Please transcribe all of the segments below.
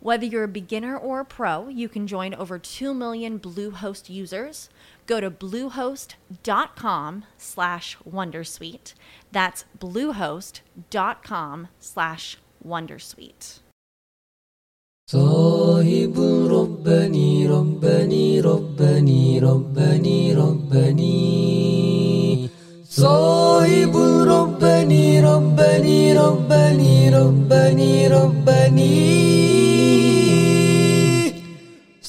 Whether you're a beginner or a pro, you can join over 2 million Bluehost users. Go to bluehost.com slash wondersuite. That's bluehost.com slash wondersuite. صاحب ربني ربني ربني ربني ربني صاحب ربني ربني ربني ربني ربني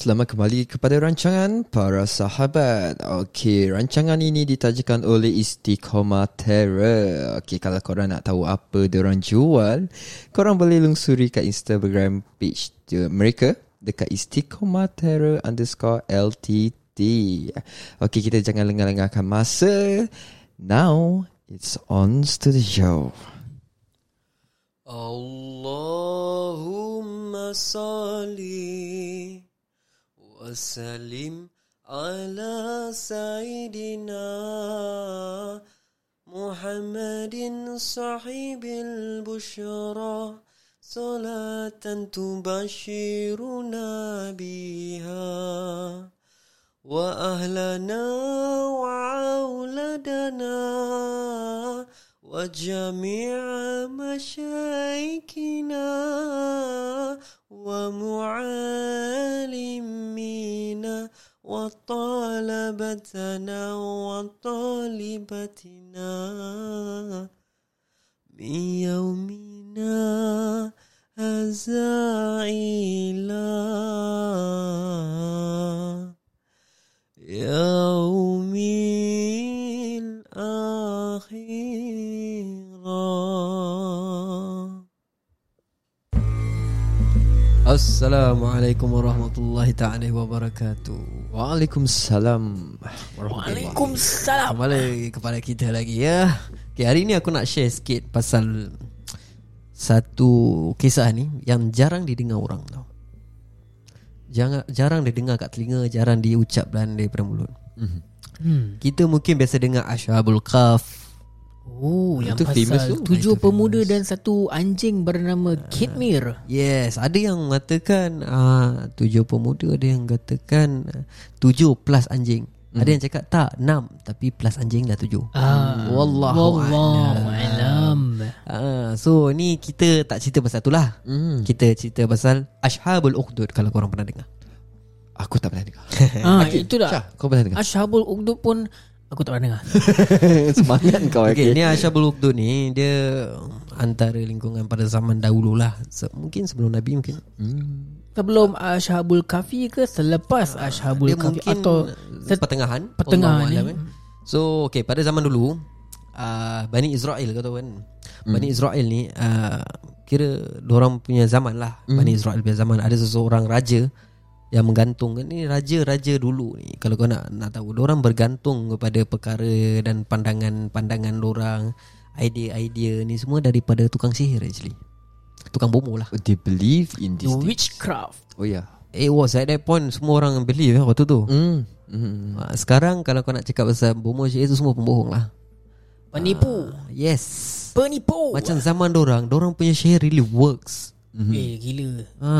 Selamat kembali kepada rancangan para sahabat. Okey, rancangan ini ditajukan oleh Istiqomah Terror. Okey, kalau korang nak tahu apa diorang jual, korang boleh lungsuri kat Instagram page dia, mereka dekat Istiqomah Terror underscore LTT. Okey, kita jangan lengah-lengahkan masa. Now, it's on to the show. Allahumma salli وسلم على سيدنا محمد صاحب البشرى. صلاة تبشرنا بها وأهلنا وأولادنا وجميع مشايخنا ومعلمينا وطلبتنا وطالبتنا من يومنا هذا إلى Assalamualaikum warahmatullahi taala wabarakatuh. Waalaikumsalam warahmatullahi Waalaikumsalam. Kembali kepada kita lagi ya. Okay, hari ni aku nak share sikit pasal satu kisah ni yang jarang didengar orang tau. Jangan jarang didengar kat telinga, jarang diucap dan daripada mulut. Hmm. Kita mungkin biasa dengar Ashabul Kahf. Oh, yang Itu famous pasal tu. tujuh Itu pemuda dan satu anjing bernama Kitmir. Yes, ada yang mengatakan uh, tujuh pemuda, ada yang katakan uh, tujuh plus anjing. Ada yang cakap tak enam tapi plus anjing dah tujuh. Ah, Wallahu Wallahu alam. Ah, so ni kita tak cerita pasal tu lah. Hmm. Kita cerita pasal Ashabul Ukhdud kalau korang pernah dengar. Aku tak pernah dengar. Ah, itu dah. Syah, kau pernah dengar? Ashabul Ukhdud pun aku tak pernah dengar. Semangat kau Okay, ni Ashabul ni dia antara lingkungan pada zaman dahulu lah. Se- mungkin sebelum Nabi mungkin. Hmm. Sebelum Ashabul Kafi ke selepas Ashabul dia Kafi mungkin atau pertengahan. pertengahan ni. alam, eh. So, okay, pada zaman dulu uh, Bani Israel kau tahu kan Bani Israel ni uh, Kira orang punya zaman lah Bani Israel punya zaman Ada seseorang raja Yang menggantung Ni raja-raja dulu ni Kalau kau nak nak tahu orang bergantung kepada perkara Dan pandangan-pandangan orang Idea-idea ni semua Daripada tukang sihir actually Tukang bomo lah They believe in this witchcraft. Oh ya. It was at that point Semua orang believe lah waktu tu. Hmm. uh, Sekarang kalau kau nak cakap pasal bomo sihir tu Semua pembohong lah Penipu. Yes Penipu. Macam zaman dorang Dorang punya sihir really works Mhm. eh gila. ha.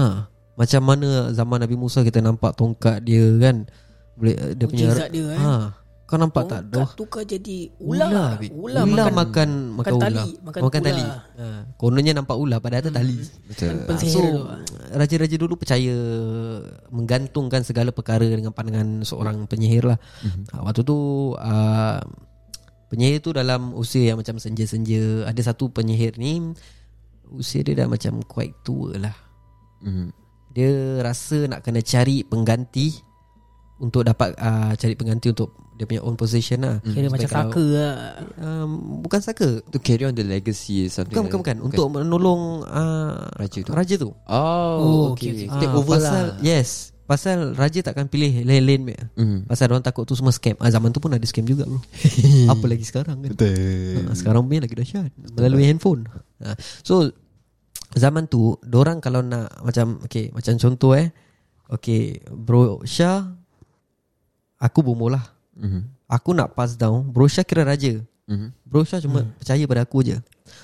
Macam mana zaman Nabi Musa Kita nampak tongkat dia kan boleh Dia punya Mujizat dia, eh. ha. Kau nampak tak Tongkat doh tukar jadi ular. Bi. Ular, ular makan, makan makan, tali, ular makan makan tali ular. ha. kononnya nampak ular padahal tu tali Betul. Pensihir so tu. raja-raja dulu percaya menggantungkan segala perkara dengan pandangan seorang penyihir lah. Ha, waktu tu uh, penyihir tu dalam usia yang macam senja-senja ada satu penyihir ni usia dia dah macam quite tua lah Mhm. Dia rasa nak kena cari pengganti Untuk dapat uh, Cari pengganti untuk Dia punya own position lah. Kira Supaya macam kalau- saka lah. Um, Bukan saka. To carry on the legacy something Bukan bukan bukan. Untuk menolong uh, Raja tu? Raja tu. Oh, Oh, okay, okay, okay. Take Ah, over pasal, lah. Yes. Pasal Raja takkan pilih lain-lain punya. Mhm. Pasal orang takut tu semua scam. Ah, Zaman tu pun ada scam juga bro. Apa lagi sekarang kan? Betul. Ha, Sekarang punya lagi dahsyat. Melalui handphone. Ha. So Zaman tu Diorang kalau nak Macam Okay Macam contoh eh. Okay Bro Syah Aku bomoh lah. Mhm. Aku nak pass down Bro Syah kira raja. Mhm. Bro Syah cuma percaya pada aku je.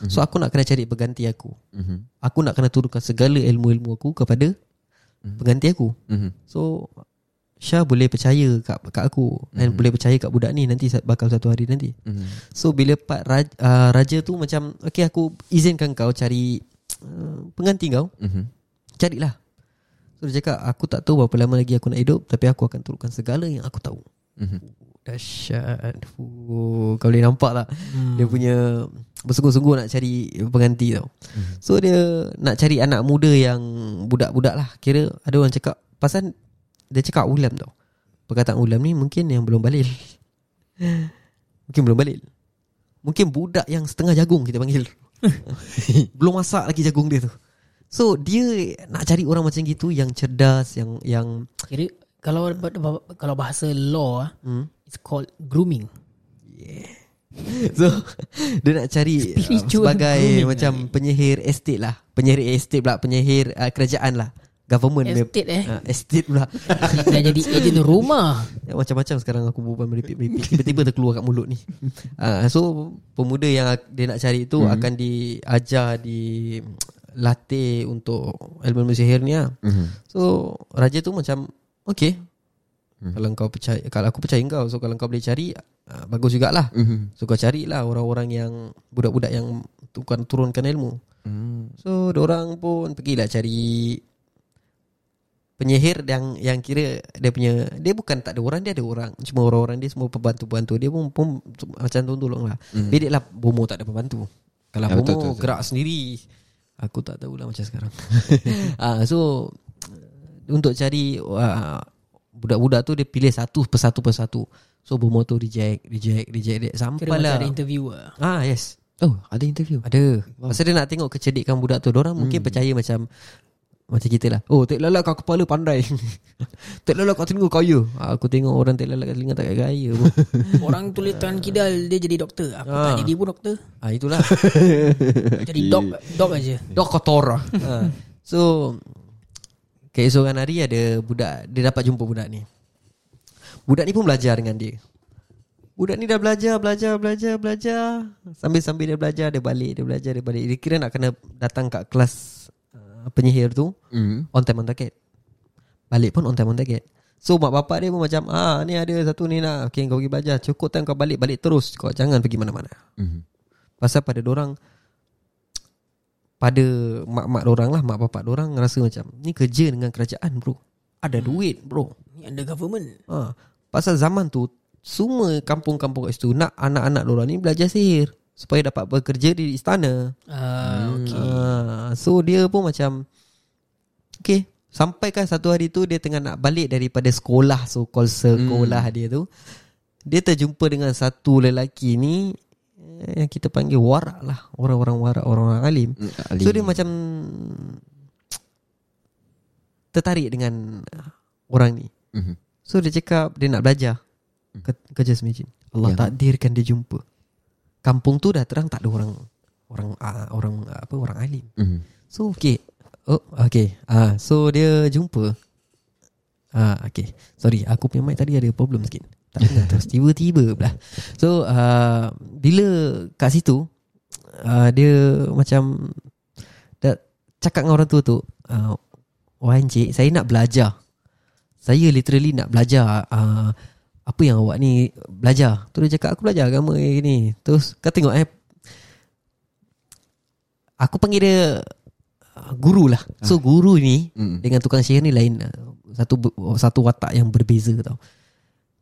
So aku nak kena cari pengganti aku. Mhm. Aku nak kena turunkan segala ilmu-ilmu aku Kepada Pengganti aku. Mhm. So Syah boleh percaya kat, kat aku. Dan boleh percaya kat budak ni Nanti bakal satu hari nanti. Mhm. So bila part raja, uh, raja tu macam Okay aku izinkan kau cari uh, Pengganti kau Mhm. Carilah. So dia cakap Aku tak tahu berapa lama lagi aku nak hidup Tapi aku akan turunkan segala yang aku tahu. Mhm. Dahsyat. Kau boleh nampak tak? Hmm. Dia punya Bersungguh-sungguh nak cari Pengganti tau. Hmm. So dia Nak cari anak muda yang Budak-budak lah. Kira ada orang cakap Pasal Dia cakap ulam tau. Perkataan ulam ni Mungkin yang belum balik. Mungkin belum balik. Mungkin budak yang setengah jagung Kita panggil Belum masak lagi jagung dia tu. So dia Nak cari orang macam gitu Yang cerdas Yang Yang Kira kalau kalau bahasa law ah, hmm? it's called grooming. So Dia nak cari uh, Spiritual Sebagai Macam penyihir estate lah. Penyihir estate pula Penyihir uh, kerajaan lah Government Estate eh. uh, Estate pula Dah jadi ejen rumah. Ya, Macam-macam sekarang aku berbual meripik-meripik Tiba-tiba terkeluar kat mulut ni uh, So Pemuda yang dia nak cari itu Mhm. Akan diajar Di Latih untuk Ilmu sihir ni lah Mhm. So Raja tu macam Okay Hmm. Kalau kau percaya Kalau aku percaya kau So kalau kau boleh cari uh, Bagus jugalah Mhm. So kau carilah orang-orang yang Budak-budak yang Tukar turunkan ilmu Mhm. So orang pun Pergilah cari Penyihir yang yang kira Dia punya Dia bukan tak ada orang Dia ada orang. Cuma orang-orang dia semua Pembantu-pembantu Dia pun, pun Macam tolong-tolong lah. Hmm. Bedek lah Bomo tak ada pembantu. Kalau Ya, Bomo betul, betul, betul. gerak sendiri Aku tak tahulah macam sekarang. Ah, So Untuk cari uh, Budak-budak tu Dia pilih satu persatu persatu So Bomo tu reject Reject Reject, reject. Sampai lah ada interview ah. Ah yes. Oh ada interview? Ada. Wow. Pasal dia nak tengok kecerdikan budak tu. Diorang hmm. mungkin percaya macam Macam kita lah. Oh tek lalat kau kepala pandai. Tek lalat kau telinga kaya ah, Aku tengok orang tek lalat kat telinga tak kaya pun. Orang tulis tangan kidal dia jadi doktor. Aku Ah. tak jadi pun doktor. ah, Itulah. Jadi dog dog aja. Dok kotor ah. So Keesokan hari ada budak Dia dapat jumpa budak ni. Budak ni pun belajar dengan dia. Budak ni dah belajar Belajar Belajar Belajar. Sambil-sambil dia belajar Dia balik Dia belajar Dia balik. Dia kira nak kena Datang kat kelas Penyihir tu Mhm. On time on target. Balik pun on time on target. So mak bapak dia pun macam Ah ni ada satu ni nak. Okay kau pergi belajar. Cukup time kau balik Balik terus. Kau jangan pergi mana-mana. Mhm. Pasal pada orang Pada mak-mak orang lah Mak bapak orang rasa macam Ni kerja dengan kerajaan bro. Ada duit bro. Ni under government. ha. Pasal zaman tu Semua kampung-kampung kat situ Nak anak-anak orang ni belajar sihir Supaya dapat bekerja di istana Ah, okay. Ah, So dia pun macam Okay Sampai kan satu hari tu Dia tengah nak balik daripada sekolah So called sekolah Hmm. dia tu Dia terjumpa dengan satu lelaki ni eh, Yang kita panggil warak lah Orang-orang warak Orang-orang alim Mm, So alim. dia macam Tertarik dengan Orang ni Mhm. So dia cakap Dia nak belajar ke, Kerja semijin Allah Ya. takdirkan dia jumpa Kampung tu dah terang tak ada orang Orang uh, orang uh, apa orang alim. Mhm. So okay. Oh okay. Ah So dia jumpa. Ah okay. Sorry aku punya mic tadi ada problem sikit. Tak dengar terus Tiba-tiba pula. So uh, Bila kat situ uh, Dia macam dah Cakap dengan orang tua tu uh, Wahai encik Saya nak belajar. Saya literally nak belajar uh, Apa yang awak ni Belajar? Tu dia cakap Aku belajar agama ni. Terus kau tengok eh Aku panggil dia uh, Guru lah. So guru ni Mm. Dengan tukang sihir ni lain uh, Satu satu watak yang berbeza tau.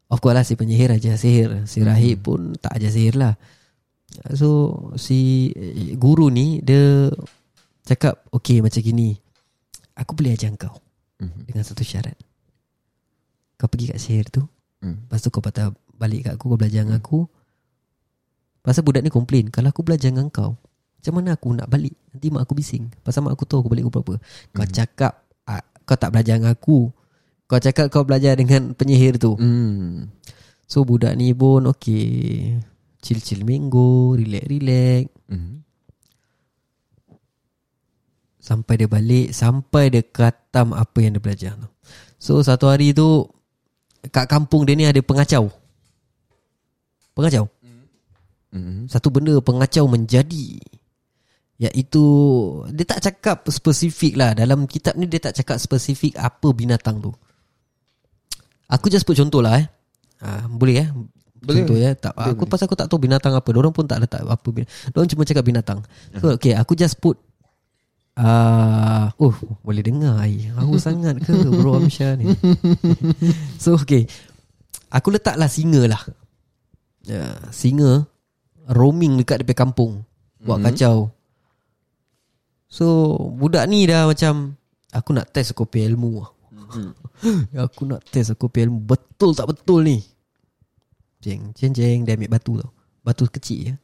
Of course lah si penyihir aja sihir Si rahib pun tak aja sihir lah. So si eh, guru ni Dia Cakap Okay macam gini. Aku boleh ajar kau Mhm. Dengan satu syarat. Kau pergi kat sihir tu Mhm. Lepas tu kau patah balik kat aku Kau belajar dengan aku. Pasal budak ni komplain Kalau aku belajar dengan kau Macam mana aku nak balik? Nanti mak aku bising. Pasal mak aku tahu aku balik pukul berapa. Kau cakap ah, Kau tak belajar dengan aku. Kau cakap kau belajar dengan penyihir tu. Hmm. So budak ni pun okay Chill-chill minggu Relax-relax. Mhm. Sampai dia balik Sampai dia khatam apa yang dia belajar tu. So satu hari tu Kat kampung dia ni ada pengacau. Pengacau? Mhm. Satu benda pengacau menjadi Iaitu Dia tak cakap spesifik lah. Dalam kitab ni dia tak cakap spesifik Apa binatang tu. Aku just put contoh lah eh. Ah, Boleh eh? Boleh. Contoh ya? Tak, Boleh, Aku boleh. pasal aku tak tahu binatang apa. Diorang pun tak letak apa bin- Diorang cuma cakap binatang. So okay aku just put uh, oh boleh dengar air. Haus sangat ke bro Amsyah ni? so okay. Aku letaklah singa lah. Ya, singa roaming dekat depan kampung. Buat Mhm. kacau. So budak ni dah macam aku nak test kopi ilmu. aku nak test kopi ilmu betul tak betul ni. Jeng jeng jeng dia ambil batu tau. Batu kecil ya.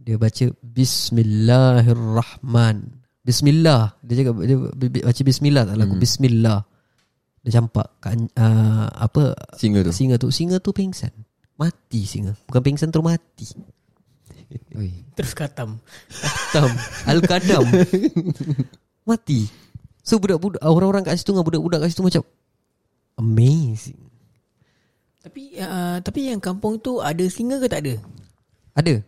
Dia baca Bismillahirrahman. Bismillah. Dia cakap dia baca Bismillah tak lagu Hmm. Bismillah. Dia campak kat, uh, Apa? Singa tu. Singa tu. Singa tu pingsan. Mati singa. Bukan pingsan terus mati. Oi. Terus katam. Kadam Al-Kadam Mati. So budak-budak Orang-orang kat situ Dengan budak-budak kat situ macam Amazing. Tapi uh, Tapi yang kampung tu Ada singa ke tak ada? Ada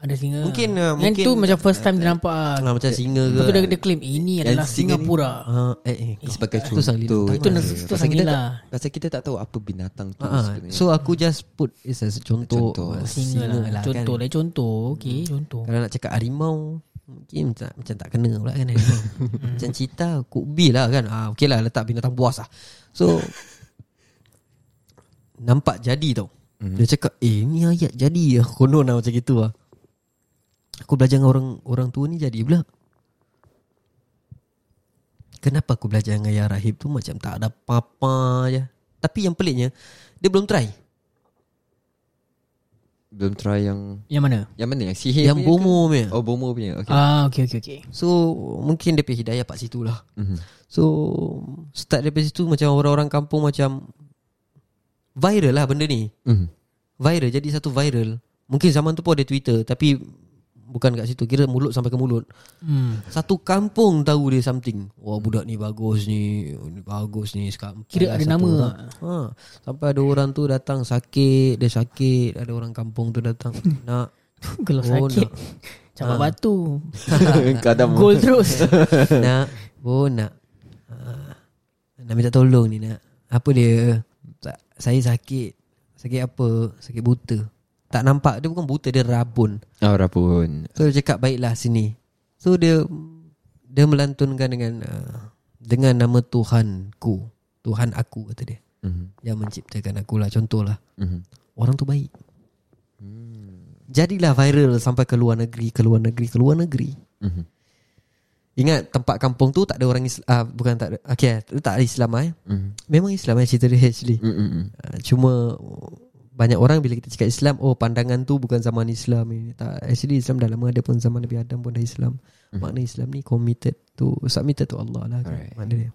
Ada singa Mungkin, uh, Yang mungkin- tu macam first time dia nampak ah. ah, Macam singa ke Lepas tu dia, dia claim Ini adalah singa ni- Singapura Ah, eh, eh, Sebagai Itu sang contoh. lintang. Itu Pasal sang kita tak- Pasal kita tak tahu apa binatang tu sebenarnya. so aku just put is as a contoh, Contoh. uh, Singa lah Contoh kan. lah Contoh Okay contoh Kalau nak cakap harimau Mungkin macam, macam tak kena pula kan. Macam cita Kubi lah kan ah, Okay lah letak binatang buas lah So Nampak jadi tau Dia cakap Eh ni ayat jadi lah Konon lah macam gitu lah Aku belajar dengan orang Orang tua ni jadi pula. Kenapa aku belajar dengan Ayah Rahib tu Macam tak ada apa-apa je. Tapi yang peliknya Dia belum try. Belum try yang Yang mana? Yang mana? Yang sihir Yang punya bomo punya. Ke? Oh bomo punya. Okay. Ah okay okay okay. So Mungkin dia punya hidayah Pak situ lah. Mhm. So Start daripada situ Macam orang-orang kampung Macam Viral lah benda ni. Mhm. Viral Jadi satu viral. Mungkin zaman tu pun ada Twitter Tapi Bukan kat situ Kira mulut sampai ke mulut. Hmm. Satu kampung tahu dia something. Wah budak ni bagus ni ni Bagus ni sekarang Kira ada nama. orang. ha, Sampai ada orang tu datang sakit Dia sakit. Ada orang kampung tu datang Nak. Kalau Oh, sakit nak. Capak Ah. batu. Kadang. Gol terus. Nak. Oh nak. Uh, Nak minta tolong ni nak. Apa dia? Saya sakit. Sakit apa? Sakit buta Tak nampak Dia bukan buta Dia rabun Oh rapun So dia cakap baiklah sini So dia Dia melantunkan dengan uh, Dengan nama Tuhanku Tuhan aku kata dia Mhm. Yang menciptakan aku lah Contohlah Mhm. Orang tu baik Jadilah viral Sampai ke luar negeri Ke luar negeri Ke luar negeri Mhm. Ingat tempat kampung tu Tak ada orang Islam uh, Bukan tak ada Okay tak ada Islam eh Mhm. Memang Islam eh cerita dia actually Mhm. Mhm. uh, Cuma Banyak orang bila kita cakap Islam Oh pandangan tu bukan zaman Islam ni. Tak, Actually Islam dah lama ada pun Zaman Nabi Adam pun dah Islam. Mhm. Makna Islam ni committed tu Submitted to Allah lah kan? Alright. Makna dia.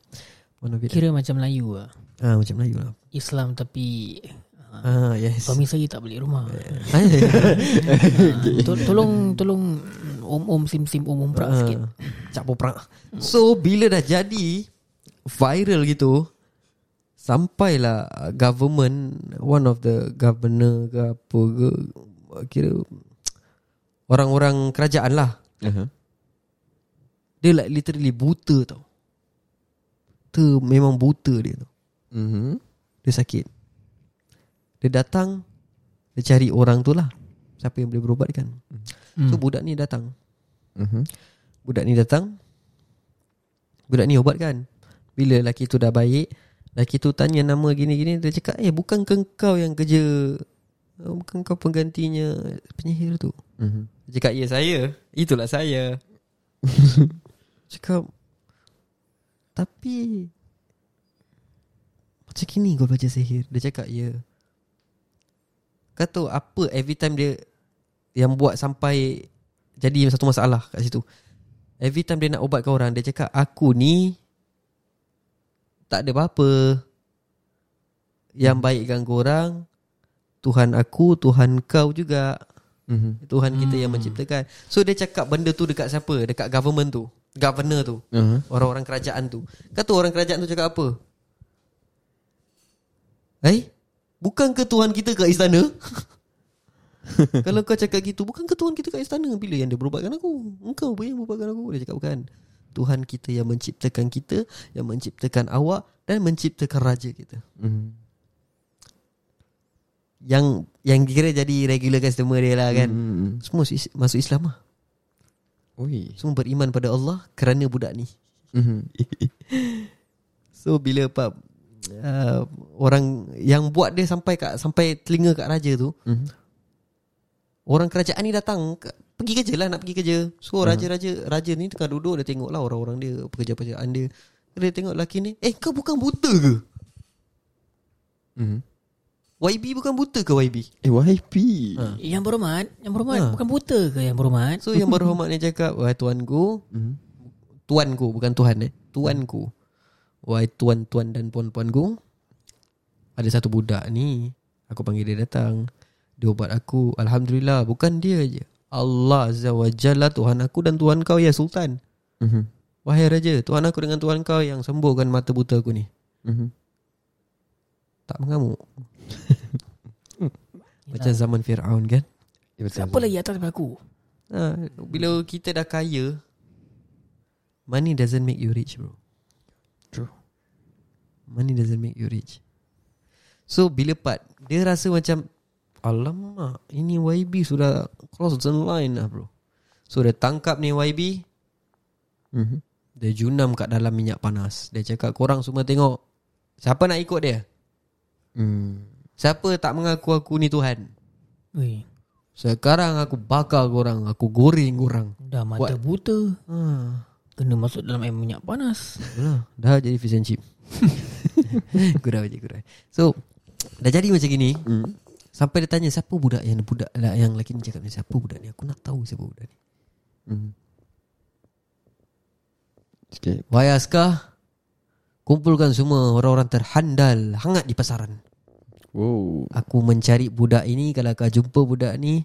Mana Kira macam Melayu lah. Ah, Macam Melayu lah. Islam tapi ah, Yes. Suami saya tak balik rumah. Ah, Ah, to- Tolong Tolong Om-om sim-sim Om-om prak Ah, sikit. Cak poprak So bila dah jadi Viral gitu Sampailah Government One of the Governor ke apa ke Kira Orang-orang kerajaan lah. Aha. Dia like literally buta tau. Tu memang buta dia tu Mhm. Dia sakit. Dia datang Dia cari orang tu lah. Siapa yang boleh berobatkan. Hmm. So budak ni datang. Mhm. Budak ni datang. Budak ni ubatkan. Bila lelaki tu dah baik Lelaki tu tanya nama gini-gini Dia cakap Eh bukan kau yang kerja? Oh, Bukan kau penggantinya? Penyihir tu. Mhm. Dia cakap ya saya. Itulah saya. Cakap Tapi Macam gini kau baca sihir. Dia cakap ya. Kau tahu apa every time dia Yang buat sampai Jadi satu masalah kat situ? Every time dia nak ubatkan orang Dia cakap aku ni Tak ada apa-apa. Yang baikkan korang Tuhan aku Tuhan kau juga. Mhm. Tuhan kita yang menciptakan. So dia cakap benda tu dekat siapa? Dekat government tu. Governor tu. Uh-huh. Orang-orang kerajaan tu. Kata orang kerajaan tu cakap apa? Eh? Bukan ke Tuhan kita kat istana? Kalau kau cakap gitu Bukan ke Tuhan kita kat istana? Bila yang dia berubatkan aku? Engkau pun yang berubatkan aku. Dia cakap bukan Tuhan kita yang menciptakan kita Yang menciptakan awak Dan menciptakan raja kita Mhm. Yang Yang kira jadi regular customer dia lah kan Mhm. Semua is- masuk Islam lah Ui. Semua beriman pada Allah Kerana budak ni Mhm. So bila apa uh, orang yang buat dia sampai kat sampai telinga kat raja tu, Mhm. orang kerajaan ni datang pergi kerja lah nak pergi kerja. So raja-raja raja ni tengah duduk dia tengok lah orang-orang dia pekerja-pekerjaan dia. Dia tengok lelaki ni, "Eh kau bukan buta ke? Mhm. YB bukan buta ke YB?" Eh YP. Ha. Yang berhormat Yang berhormat Ha. Bukan buta ke yang berhormat So yang berhormat ni cakap, "Wahai tuanku, Mhm. tuanku bukan tuhan eh, tuanku. Wahai tuan-tuan dan puan-puanku, ada satu budak ni, aku panggil dia datang. Dia ubat aku. Alhamdulillah, bukan dia je. Allah Azza wa Jalla Tuhan aku dan Tuhan kau ya Sultan. Mhm. Wahai raja, Tuhan aku dengan Tuhan kau yang sembuhkan mata buta aku ni. Mhm. Tak mengamuk. Macam zaman Fir'aun kan? Ya, betul. Siapa lagi atas daripada aku Ha, bila kita dah kaya, money doesn't make you rich bro. True. Money doesn't make you rich. So bila part dia rasa macam alamak ini YB sudah cross the line lah bro. So dia tangkap ni YB, Mhm. dia junam kat dalam minyak panas. Dia cakap korang semua tengok siapa nak ikut dia? Hmm. Siapa tak mengaku aku ni Tuhan? Ui, Sekarang aku bakar korang, aku goreng korang. Dah mata What? buta Ha. Kena masuk dalam air minyak panas Dah, dah jadi fish and chip. kurang je kurang. So dah jadi macam gini. Hmm. Sampai dia tanya siapa budak yang budak lah yang lelaki ni cakap ni siapa budak ni? Aku nak tahu siapa budak ni. Sikit. Wahai askar, kumpulkan semua orang-orang terhandal hangat di pasaran. Wow. Aku mencari budak ini kalau kau jumpa budak ni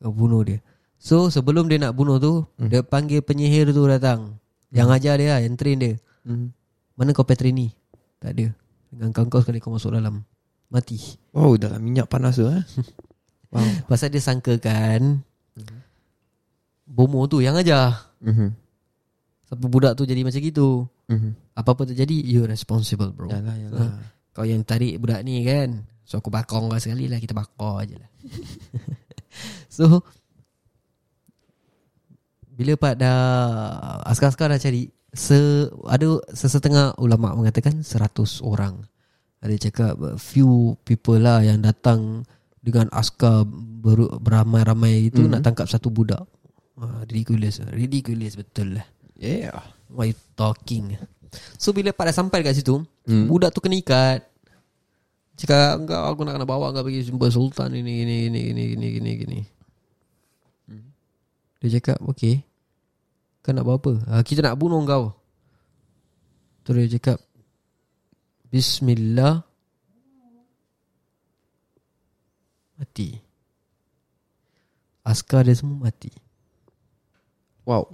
kau bunuh dia. So sebelum dia nak bunuh tu, Hmm. dia panggil penyihir tu datang. Yang ajar dia lah, yang train dia. Mhm. Mana kau Petri ni? Tak ada. Dengan kau sekali kau masuk dalam. Mati. Wow, dalam minyak panas tu eh. wow. Pasal dia sangkakan Bomo tu yang ajar Mhm. Sampai budak tu jadi macam gitu Mhm. Apa-apa terjadi You responsible bro Yalah, yalah. Kau yang tarik budak ni kan So aku bakar kau sekali lah Kita bakar je lah So Bila part dah Askar-askar dah cari se, Ada sesetengah ulama' mengatakan 100 orang Ada cakap uh, Few people lah yang datang Dengan askar ber, Beramai-ramai itu Mhm. Nak tangkap satu budak. Ah, Ridiculous Ridiculous betul lah. Yeah. What you talking? So bila part dah sampai kat situ Hmm. Budak tu kena ikat. Cakap Enggak aku nak kena bawa kau pergi jumpa sultan ini ini ini ini ini ini ini. Dia cakap okay. Kau nak buat apa? Ah, Kita nak bunuh kau Terus dia cakap Bismillah. Mati. Askar dia semua mati. Wow.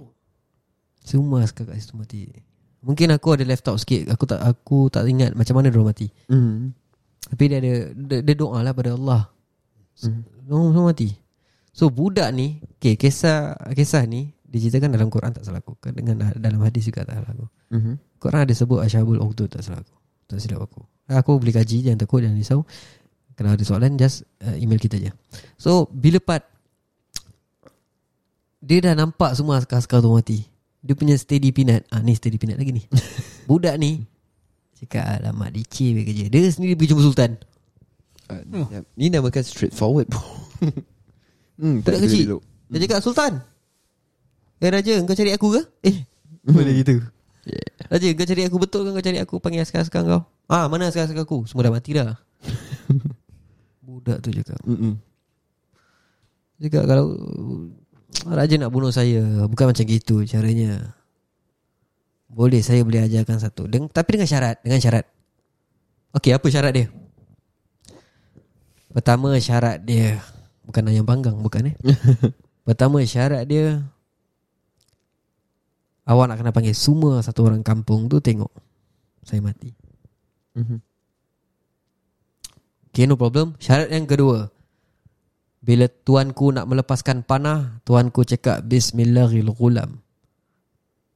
Semua askar kat situ mati. Mungkin aku ada left out sikit. Aku tak aku tak ingat Macam mana dia mati. Mhm. Tapi dia ada Dia, dia doa lah pada Allah. Mhm. Semua, semua mati. So budak ni okay, Kisah Kisah ni Diceritakan dalam Quran tak salah aku. Dengan dalam hadis juga tak salah aku. Mhm. Quran ada sebut Ashabul Ukhdud tak salah aku Tak silap aku. Aku boleh kaji Jangan takut Jangan risau. Kalau ada soalan Just uh, email kita je. So bila part Dia dah nampak semua Askar-askar tu mati. Dia punya steady peanut. Ah, Ni steady peanut lagi ni. Budak ni Cakap alamak licin punya kerja. Dia sendiri pergi jumpa Sultan. Uh, ya, Ni namakan straightforward bro. hmm, Budak tak kecil. Dia cakap Sultan Eh Raja kau cari aku ke? Eh Boleh gitu Raja kau cari aku betul kan Kau cari aku Panggil askar-askar kau? Ah mana askar-askar aku? Semua dah mati dah. Budak tu cakap. Mm-mm. Cakap kalau Raja nak bunuh saya Bukan macam gitu caranya. Boleh saya boleh ajarkan satu. Deng, Tapi dengan syarat Dengan syarat. Okey apa syarat dia? Pertama syarat dia Bukan ayam panggang Bukan eh? Pertama syarat dia Awak nak kena panggil Semua satu orang kampung tu Tengok. Saya mati. Mhm. Okay no problem. Syarat yang kedua Bila tuanku nak melepaskan panah Tuanku cakap Bismillahirrahmanirrahim.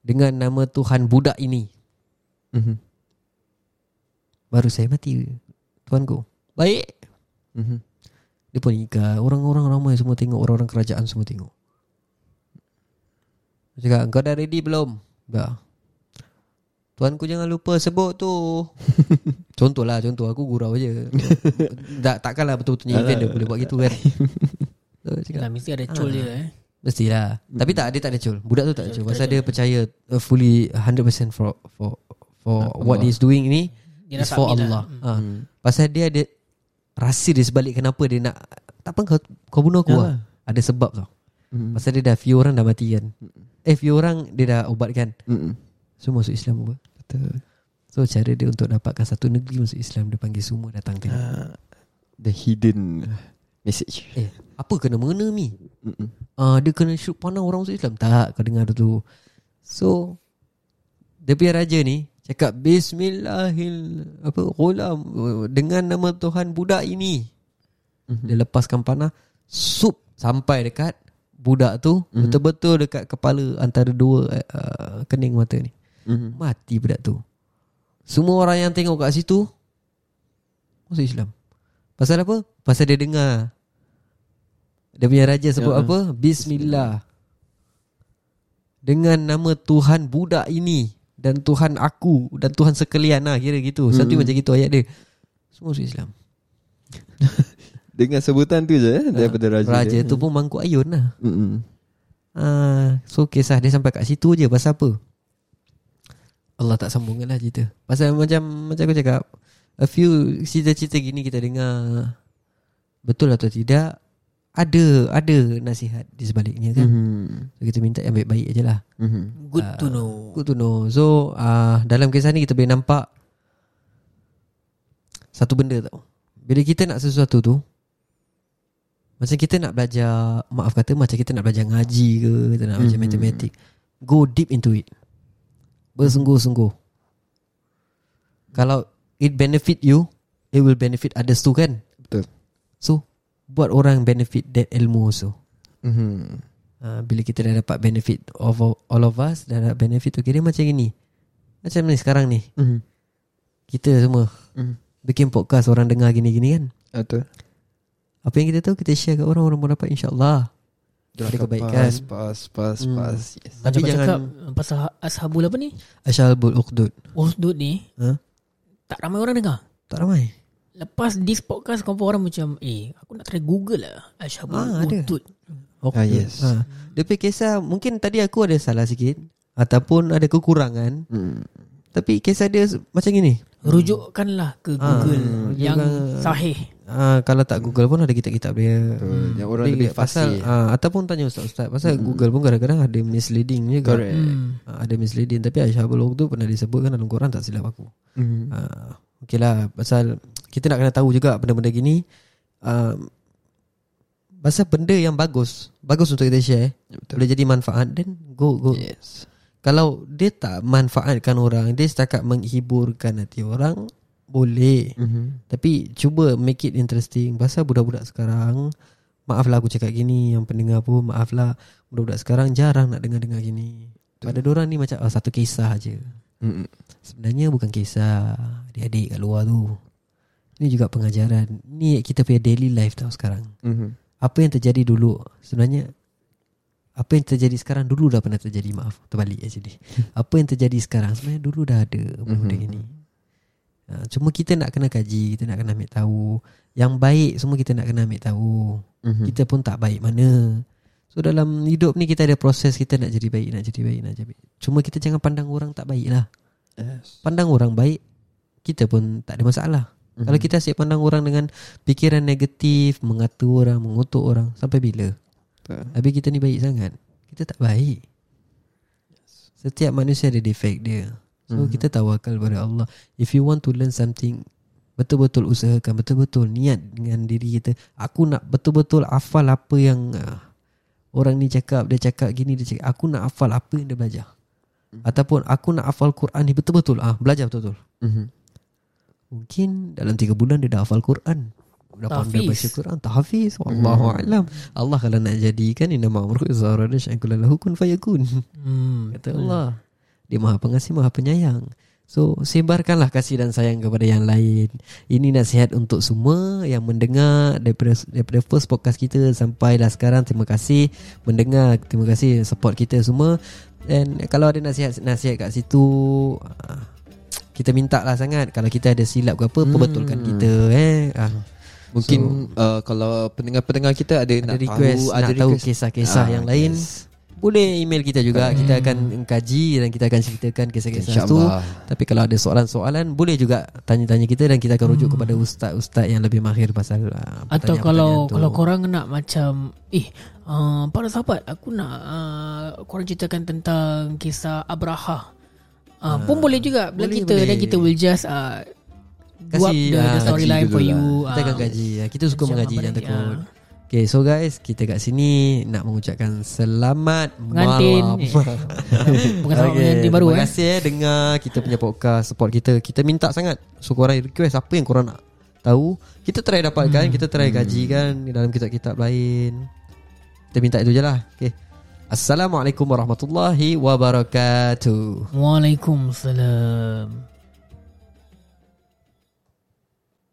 Dengan nama Tuhan budak ini. Mhm. Baru saya mati Tuanku. Baik. Mhm. Dia pun ikat Orang-orang ramai semua tengok Orang-orang kerajaan semua tengok Dia cakap Kau dah ready belum? Dah Tuanku jangan lupa sebut tu. Contoh lah Contoh. Aku gurau je. Tak, Takkanlah betul-betulnya event dia boleh buat gitu kan. So, cakap, Lah mesti ada cul dia eh. Mestilah. Tapi tak Dia tak ada cul. Budak tu tak ada cul Pasal dia percaya uh, Fully 100% for For For what he's doing ni Dia Is for Allah. Lah. ha. Pasal dia ada Rasa dia sebalik Kenapa dia nak Tak apa kau, kau bunuh aku lah. Ada sebab tau. Mhm. Pasal dia dah Few orang dah mati kan Eh few orang Dia dah ubatkan Mm-mm. Semua masuk Islam apa Betul. So cara dia untuk dapatkan Satu negeri masuk Islam Dia panggil semua datang tengok Ah, the hidden message. Eh apa kena mengena ni Mm-mm. Ah Dia kena shoot panah orang masuk Islam Tak kau dengar dulu So Dia punya raja ni Cakap Bismillahil Apa Ghulam Dengan nama Tuhan budak ini Mhm. Dia lepaskan panah Sup Sampai dekat Budak tu Mhm. Betul-betul dekat kepala Antara dua uh, Kening mata ni Mhm. Mati budak tu Semua orang yang tengok kat situ Masuk Islam Pasal apa? Pasal dia dengar Dia punya raja sebut Ya. apa? Bismillah Dengan nama Tuhan budak ini Dan Tuhan aku Dan Tuhan sekalian lah Kira gitu Satu Hmm. macam gitu ayat dia Semua masuk Islam Dengan sebutan tu je eh, daripada raja. Raja dia. tu pun mangkuk ayun lah Mm-mm. Ah, So kisah dia sampai kat situ je Pasal apa? Allah tak sambungkan lah cerita Pasal macam Macam aku cakap A few cerita-cerita gini kita dengar Betul atau tidak Ada Ada nasihat di sebaliknya kan Mhm. So kita minta yang baik-baik je lah Mhm. Good Ah, to know. Good to know So uh, Dalam kisah ni kita boleh nampak Satu benda tau Bila kita nak sesuatu tu Macam kita nak belajar Maaf kata Macam kita nak belajar ngaji ke Kita nak belajar Mhm. matematik Go deep into it Bersungguh-sungguh Kalau It benefit you It will benefit others too kan Betul. So Buat orang benefit that ilmu also Mhm. uh, Bila kita dah dapat benefit of all of us Dah dapat benefit tu Kira macam ini Macam ni sekarang ni Mhm. Kita semua Mhm. Bikin podcast orang dengar gini-gini kan Betul. Apa yang kita tahu Kita share kat orang Orang pun dapat insyaAllah Ada kebaikan Pas, pas, pas, Hmm. pas. Yes. Tapi jangan cakap pasal ashabul apa ni? Asyalbul uqdud Usdud ni Ha? tak ramai orang dengar. Tak ramai Lepas this podcast kau orang macam eh aku nak try Google lah Ashabul Ah, ada. Usdud. Uqdud. Ah, yes. ha. Dia punya kisah Mungkin tadi aku ada salah sikit Ataupun ada kekurangan Mm. Tapi kisah dia macam gini Rujukkanlah ke Ah, Google yang jangan- sahih. Ah, Kalau tak Google pun ada kitab-kitab dia Betul. Yang orang Dia lebih pasal, ah, Ataupun tanya ustaz-ustaz Pasal Google pun kadang-kadang ada misleading juga Correct. Hmm. Ah, Ada misleading Tapi Aisyah tu pernah disebutkan dalam Quran Tak silap aku Mhm. uh, Okay lah Pasal Kita nak kena tahu juga Benda-benda gini uh, Pasal benda yang bagus Bagus untuk kita share Betul. Boleh jadi manfaat Then go go Yes. Kalau dia tak manfaatkan orang Dia setakat menghiburkan hati orang Boleh. Mhm. Tapi cuba make it interesting. Pasal budak-budak sekarang Maaflah aku cakap gini Yang pendengar pun Maaflah. Budak-budak sekarang jarang nak dengar-dengar gini. Pada orang ni macam oh, Satu kisah je Mhm. Sebenarnya bukan kisah Adik-adik kat luar tu. Ini juga pengajaran. Ni kita punya daily life tau sekarang. Mhm. Apa yang terjadi dulu? Sebenarnya Apa yang terjadi sekarang Dulu dah pernah terjadi Maaf Terbalik actually Apa yang terjadi sekarang? Sebenarnya dulu dah ada Benda Mhm. gini Ha, Cuma kita nak kena kaji Kita nak kena ambil tahu Yang baik Semua kita nak kena ambil tahu Mhm. Kita pun tak baik mana So dalam hidup ni kita ada proses kita nak jadi baik, nak jadi baik, nak jadi baik. Cuma kita jangan pandang orang tak baik lah. Yes. Pandang orang baik, kita pun tak ada masalah. Mhm. Kalau kita asyik pandang orang dengan fikiran negatif, mengata orang, mengutuk orang, sampai bila? Betul. Habis kita ni baik sangat. Kita tak baik. Setiap manusia ada defect dia. So Mhm. kita tawakal kepada Allah. If you want to learn something, betul-betul usahakan, betul-betul niat dengan diri kita. Aku nak betul-betul hafal apa yang uh, orang ni cakap, dia cakap gini, dia cakap. Aku nak hafal apa yang dia belajar. Ataupun aku nak hafal Quran ni betul-betul. Ah, belajar betul-betul. Mhm. Mungkin dalam 3 bulan dia dah hafal Quran. Dah pandai Tahfiz. baca Quran Tahfiz Wallahu alam Allah kalau nak jadikan Inna ma'amruhu Izara dan syai'kulallahu kun fayakun Hmm. Kata Allah Dia maha pengasih Maha penyayang. So sebarkanlah kasih dan sayang kepada yang lain. Ini nasihat untuk semua Yang mendengar Daripada, daripada first podcast kita Sampai dah sekarang. Terima kasih Mendengar Terima kasih support kita semua. Dan kalau ada nasihat-nasihat kat situ ah, Kita minta lah sangat. Kalau kita ada silap ke apa Perbetulkan kita eh. Ah, Mungkin uh, kalau pendengar-pendengar kita ada, Ada nak request tahu, Nak ada tahu request. kisah-kisah Ah, yang lain. yes. Boleh email kita juga Kita akan kaji Dan kita akan ceritakan kisah-kisah itu. Tapi kalau ada soalan-soalan Boleh juga tanya-tanya kita Dan kita akan rujuk kepada ustaz-ustaz Yang lebih mahir pasal uh, Atau kalau tu. kalau korang nak macam eh uh, para sahabat aku nak uh, korang ceritakan tentang kisah Abraha. Uh, pun boleh juga boleh, kita boleh. dan kita will just uh, Kasih, the, the ah, storyline for you. Kita akan kaji Ya, Kita suka mengaji Jangan takut ah. Okay so guys Kita kat sini Nak mengucapkan Selamat Pengantin. malam Eh, Bukan Okay, pengantin baru Terima eh. kasih eh Dengar kita punya podcast Support kita Kita minta sangat So korang request Apa yang korang nak tahu Kita try dapatkan Hmm. Kita try kajikan Dalam kitab-kitab lain Kita minta itu je lah Okay Assalamualaikum warahmatullahi wabarakatuh Waalaikumsalam.